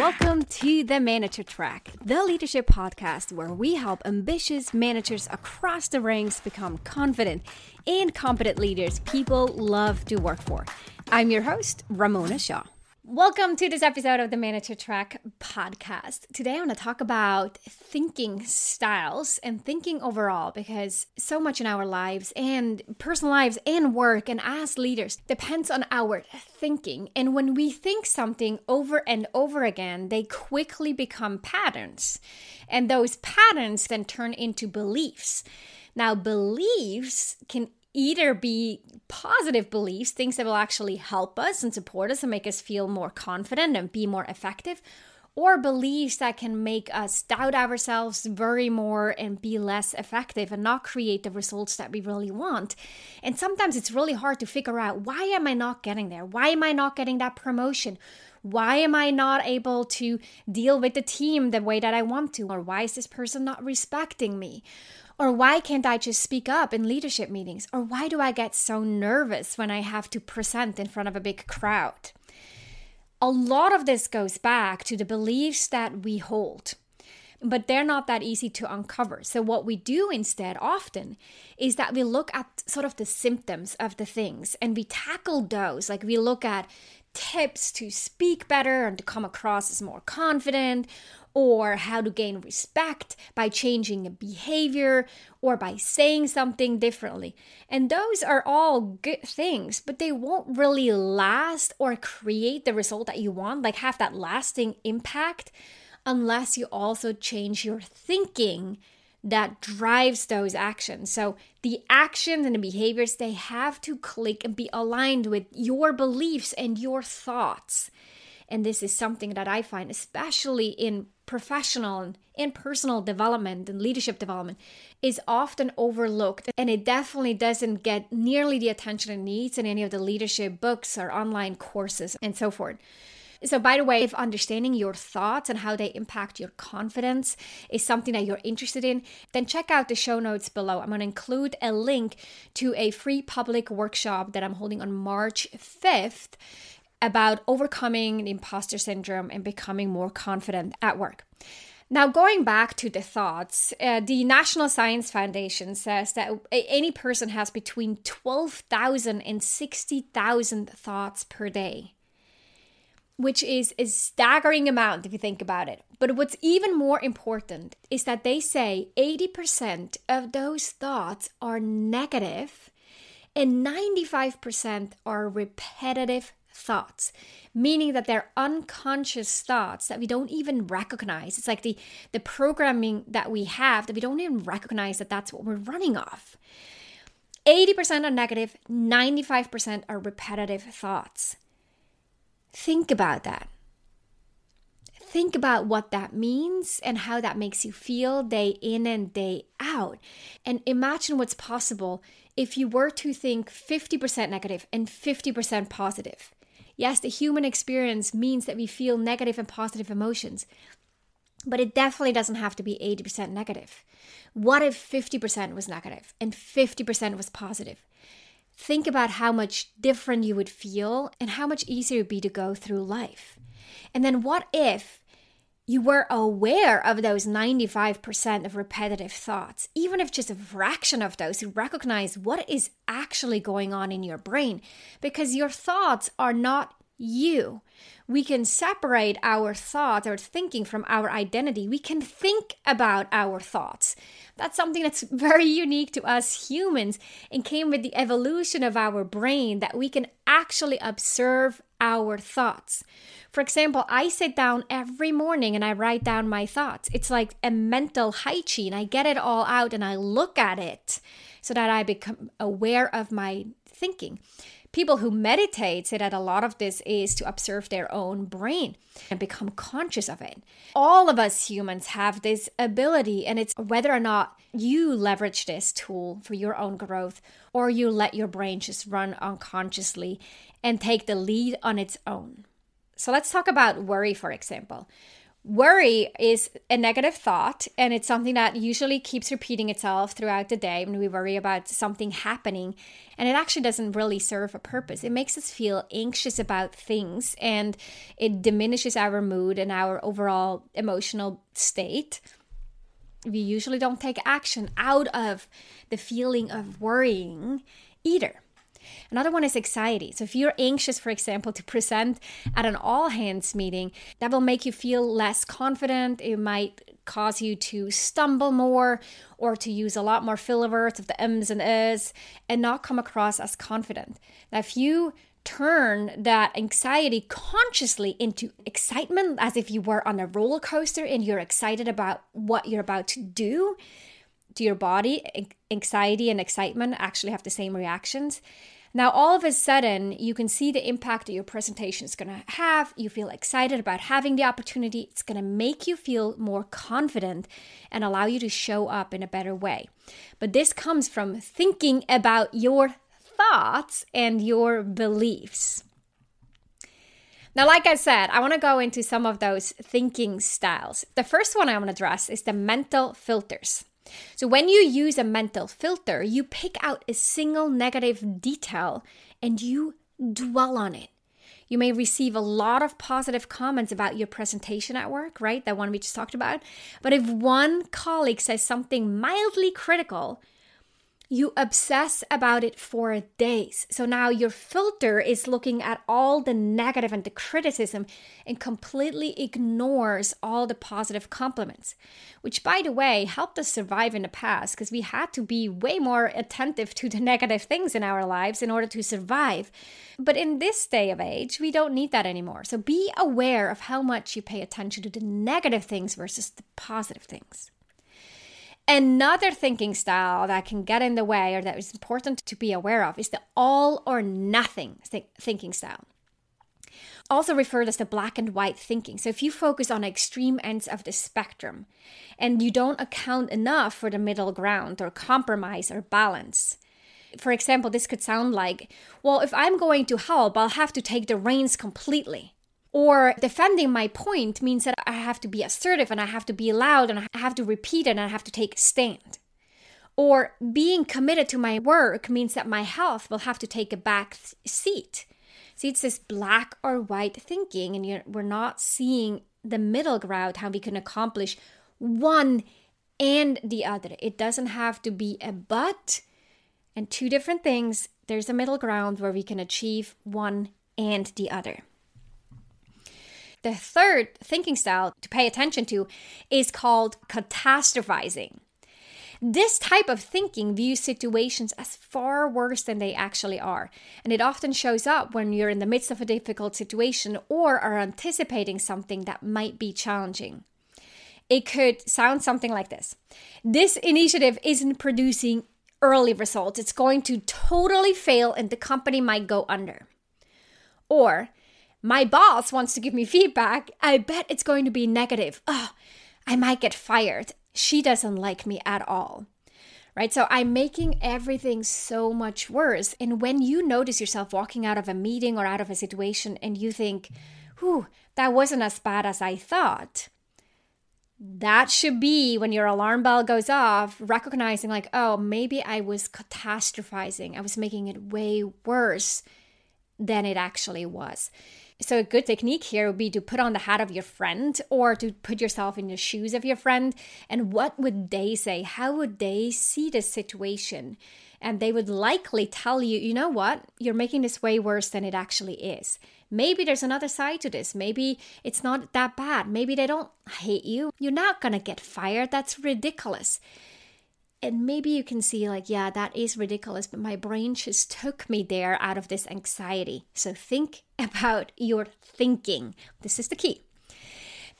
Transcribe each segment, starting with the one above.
Welcome to the Manager Track, the leadership podcast where we help ambitious managers across the ranks become confident and competent leaders people love to work for. I'm your host, Ramona Shaw. Welcome to this episode of the Manager Track podcast. Today I want to talk about thinking styles and thinking overall because so much in our lives and personal lives and work and as leaders depends on our thinking. And when we think something over and over again, they quickly become patterns. And those patterns then turn into beliefs. Now, beliefs can either be positive beliefs, things that will actually help us and support us and make us feel more confident and be more effective, or beliefs that can make us doubt ourselves, worry more, and be less effective and not create the results that we really want. And sometimes it's really hard to figure out why am I not getting there? Why am I not getting that promotion? Why am I not able to deal with the team the way that I want to? Or why is this person not respecting me? Or why can't I just speak up in leadership meetings? Or why do I get so nervous when I have to present in front of a big crowd? A lot of this goes back to the beliefs that we hold but they're not that easy to uncover. So, what we do instead often is that we look at sort of the symptoms of the things and we tackle those. Like, we look at tips to speak better and to come across as more confident, or how to gain respect by changing a behavior or by saying something differently. And those are all good things, but they won't really last or create the result that you want, like have that lasting impact, unless you also change your thinking that drives those actions. So the actions and the behaviors, they have to click and be aligned with your beliefs and your thoughts. And this is something that I find, especially in professional and in personal development and leadership development, is often overlooked. And it definitely doesn't get nearly the attention it needs in any of the leadership books or online courses and so forth. So, by the way, if understanding your thoughts and how they impact your confidence is something that you're interested in, then check out the show notes below. I'm going to include a link to a free public workshop that I'm holding on March 5th about overcoming the imposter syndrome and becoming more confident at work. Now, going back to the thoughts, uh, the National Science Foundation says that any person has between 12,000 and 60,000 thoughts per day, which is a staggering amount if you think about it. But what's even more important is that they say 80% of those thoughts are negative and 95% are repetitive thoughts meaning that they're unconscious thoughts that we don't even recognize. It's like the the programming that we have that we don't even recognize that that's what we're running off. 80% are negative 95% are repetitive thoughts. Think about that. Think about what that means and how that makes you feel day in and day out. And imagine what's possible if you were to think 50% negative and 50% positive Yes, the human experience means that we feel negative and positive emotions, but it definitely doesn't have to be 80% negative. What if 50% was negative and 50% was positive? Think about how much different you would feel and how much easier it would be to go through life. And then what if you were aware of those 95% of repetitive thoughts, even if just a fraction of those, you recognize what is actually going on in your brain because your thoughts are not you. We can separate our thoughts, our thinking from our identity. We can think about our thoughts. That's something that's very unique to us humans and came with the evolution of our brain that we can actually observe our thoughts. For example, I sit down every morning and I write down my thoughts. It's like a mental hygiene. I get it all out and I look at it so that I become aware of my thinking. People who meditate say that a lot of this is to observe their own brain and become conscious of it. All of us humans have this ability, and it's whether or not you leverage this tool for your own growth or you let your brain just run unconsciously and take the lead on its own. So let's talk about worry, for example. Worry is a negative thought, and it's something that usually keeps repeating itself throughout the day when we worry about something happening, and it actually doesn't really serve a purpose. It makes us feel anxious about things, and it diminishes our mood and our overall emotional state. We usually don't take action out of the feeling of worrying either. Another one is anxiety. So if you're anxious, for example, to present at an all hands meeting, that will make you feel less confident. It might cause you to stumble more or to use a lot more filler words of the ums and uhs and not come across as confident. Now, if you turn that anxiety consciously into excitement as if you were on a roller coaster and you're excited about what you're about to do to your body anxiety and excitement actually have the same reactions now, all of a sudden, you can see the impact that your presentation is going to have. You feel excited about having the opportunity. It's going to make you feel more confident and allow you to show up in a better way. But this comes from thinking about your thoughts and your beliefs. Now, like I said, I want to go into some of those thinking styles. The first one I want to address is the mental filters. So, when you use a mental filter, you pick out a single negative detail and you dwell on it. You may receive a lot of positive comments about your presentation at work, right? That one we just talked about. But if one colleague says something mildly critical, you obsess about it for days. So now your filter is looking at all the negative and the criticism and completely ignores all the positive compliments, which, by the way, helped us survive in the past because we had to be way more attentive to the negative things in our lives in order to survive. But in this day of age, we don't need that anymore. So be aware of how much you pay attention to the negative things versus the positive things. Another thinking style that can get in the way or that is important to be aware of is the all or nothing th- thinking style. Also referred as the black and white thinking. So, if you focus on extreme ends of the spectrum and you don't account enough for the middle ground or compromise or balance, for example, this could sound like, well, if I'm going to help, I'll have to take the reins completely. Or defending my point means that I have to be assertive and I have to be loud and I have to repeat it and I have to take a stand. Or being committed to my work means that my health will have to take a back seat. See, it's this black or white thinking, and we're not seeing the middle ground, how we can accomplish one and the other. It doesn't have to be a but and two different things. There's a middle ground where we can achieve one and the other. The third thinking style to pay attention to is called catastrophizing. This type of thinking views situations as far worse than they actually are, and it often shows up when you're in the midst of a difficult situation or are anticipating something that might be challenging. It could sound something like this This initiative isn't producing early results, it's going to totally fail, and the company might go under. Or, my boss wants to give me feedback. I bet it's going to be negative. Oh, I might get fired. She doesn't like me at all. Right? So I'm making everything so much worse. And when you notice yourself walking out of a meeting or out of a situation and you think, whew, that wasn't as bad as I thought. That should be when your alarm bell goes off, recognizing, like, oh, maybe I was catastrophizing. I was making it way worse than it actually was. So, a good technique here would be to put on the hat of your friend or to put yourself in the shoes of your friend. And what would they say? How would they see the situation? And they would likely tell you, you know what, you're making this way worse than it actually is. Maybe there's another side to this. Maybe it's not that bad. Maybe they don't hate you. You're not going to get fired. That's ridiculous and maybe you can see like yeah that is ridiculous but my brain just took me there out of this anxiety. So think about your thinking. This is the key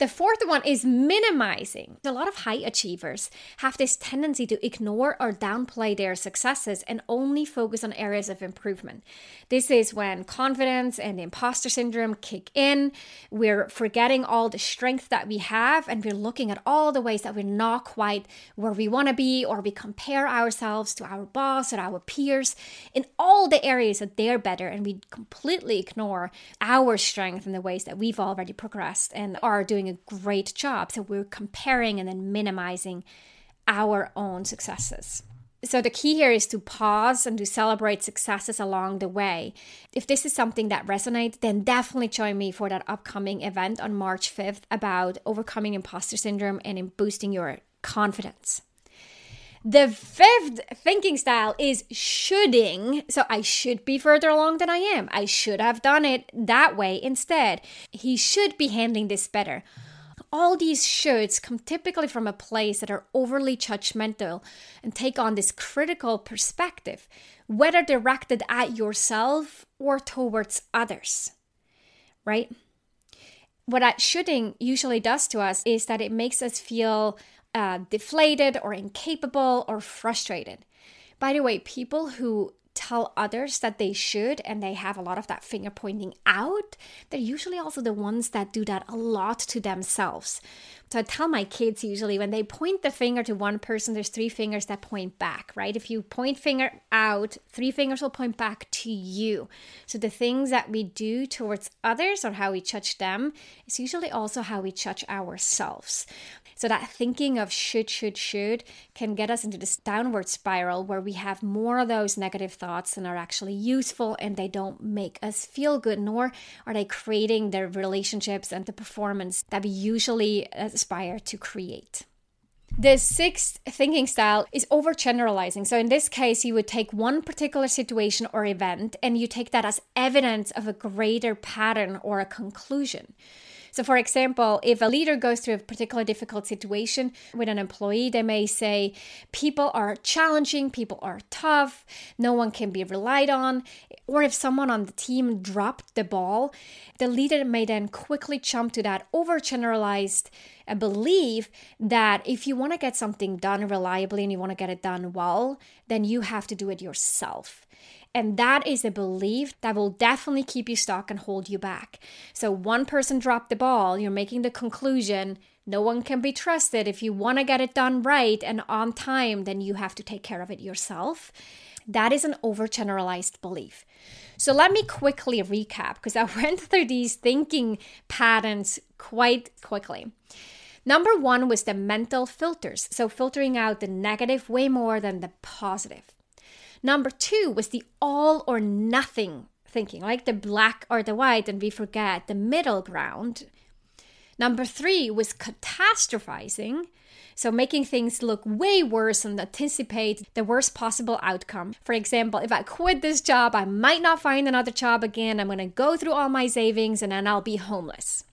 the fourth one is minimizing. A lot of high achievers have this tendency to ignore or downplay their successes and only focus on areas of improvement. This is when confidence and imposter syndrome kick in. We're forgetting all the strength that we have and we're looking at all the ways that we're not quite where we want to be, or we compare ourselves to our boss or our peers in all the areas that they're better, and we completely ignore our strength in the ways that we've already progressed and are doing a great job. So we're comparing and then minimizing our own successes. So the key here is to pause and to celebrate successes along the way. If this is something that resonates, then definitely join me for that upcoming event on March 5th about overcoming imposter syndrome and in boosting your confidence. The fifth thinking style is shoulding. So I should be further along than I am. I should have done it that way instead. He should be handling this better all these shoulds come typically from a place that are overly judgmental and take on this critical perspective, whether directed at yourself or towards others. Right? What that shoulding usually does to us is that it makes us feel uh, deflated or incapable or frustrated. By the way, people who tell others that they should and they have a lot of that finger pointing out, they're usually also the ones that do that a lot to themselves. So I tell my kids usually when they point the finger to one person, there's three fingers that point back, right? If you point finger out, three fingers will point back to you. So the things that we do towards others or how we judge them is usually also how we judge ourselves. So that thinking of should, should, should can get us into this downward spiral where we have more of those negative thoughts than are actually useful and they don't make us feel good, nor are they creating the relationships and the performance that we usually uh, to create. The sixth thinking style is overgeneralizing. So, in this case, you would take one particular situation or event and you take that as evidence of a greater pattern or a conclusion. So, for example, if a leader goes through a particular difficult situation with an employee, they may say, People are challenging, people are tough, no one can be relied on. Or if someone on the team dropped the ball, the leader may then quickly jump to that overgeneralized uh, belief that if you want to get something done reliably and you want to get it done well, then you have to do it yourself. And that is a belief that will definitely keep you stuck and hold you back. So, one person dropped the ball, you're making the conclusion no one can be trusted. If you want to get it done right and on time, then you have to take care of it yourself. That is an overgeneralized belief. So let me quickly recap because I went through these thinking patterns quite quickly. Number one was the mental filters. So filtering out the negative way more than the positive. Number two was the all or nothing thinking, like the black or the white, and we forget the middle ground. Number three was catastrophizing. So, making things look way worse and anticipate the worst possible outcome. For example, if I quit this job, I might not find another job again. I'm going to go through all my savings and then I'll be homeless.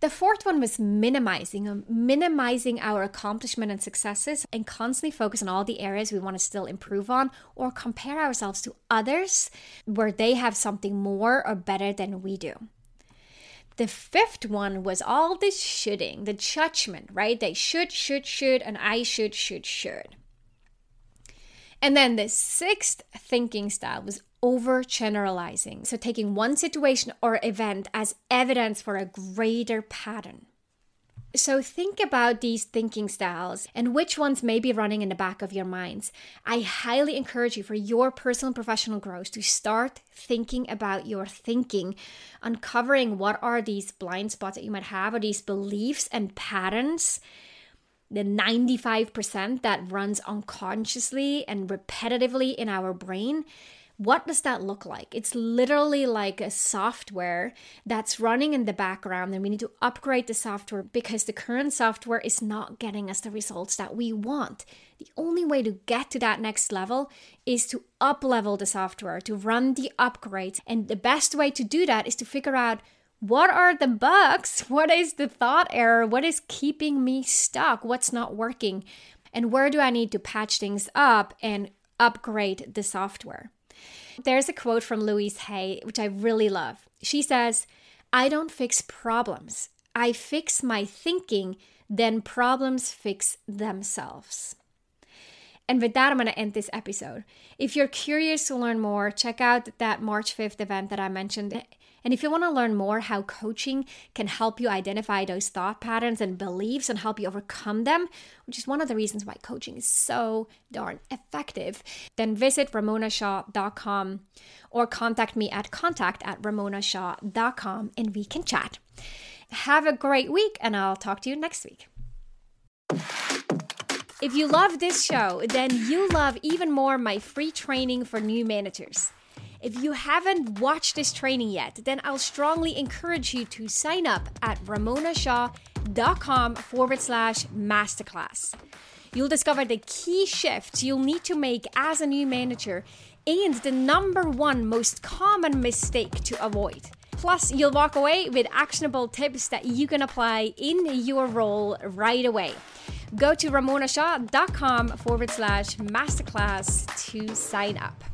The fourth one was minimizing, um, minimizing our accomplishment and successes and constantly focus on all the areas we want to still improve on or compare ourselves to others where they have something more or better than we do. The fifth one was all this shoulding, the judgment, right? They should, should, should, and I should, should, should. And then the sixth thinking style was overgeneralizing. So, taking one situation or event as evidence for a greater pattern. So, think about these thinking styles and which ones may be running in the back of your minds. I highly encourage you for your personal and professional growth to start thinking about your thinking, uncovering what are these blind spots that you might have, or these beliefs and patterns the 95% that runs unconsciously and repetitively in our brain what does that look like? It's literally like a software that's running in the background, and we need to upgrade the software because the current software is not getting us the results that we want. The only way to get to that next level is to up level the software, to run the upgrades. And the best way to do that is to figure out what are the bugs? What is the thought error? What is keeping me stuck? What's not working? And where do I need to patch things up and upgrade the software? There's a quote from Louise Hay, which I really love. She says, I don't fix problems, I fix my thinking, then problems fix themselves. And with that, I'm going to end this episode. If you're curious to learn more, check out that March 5th event that I mentioned. And if you want to learn more how coaching can help you identify those thought patterns and beliefs and help you overcome them, which is one of the reasons why coaching is so darn effective, then visit ramonashaw.com or contact me at contact at ramonashaw.com and we can chat. Have a great week, and I'll talk to you next week. If you love this show, then you love even more my free training for new managers. If you haven't watched this training yet, then I'll strongly encourage you to sign up at ramonashaw.com forward slash masterclass. You'll discover the key shifts you'll need to make as a new manager and the number one most common mistake to avoid. Plus, you'll walk away with actionable tips that you can apply in your role right away. Go to ramonashaw.com forward slash masterclass to sign up.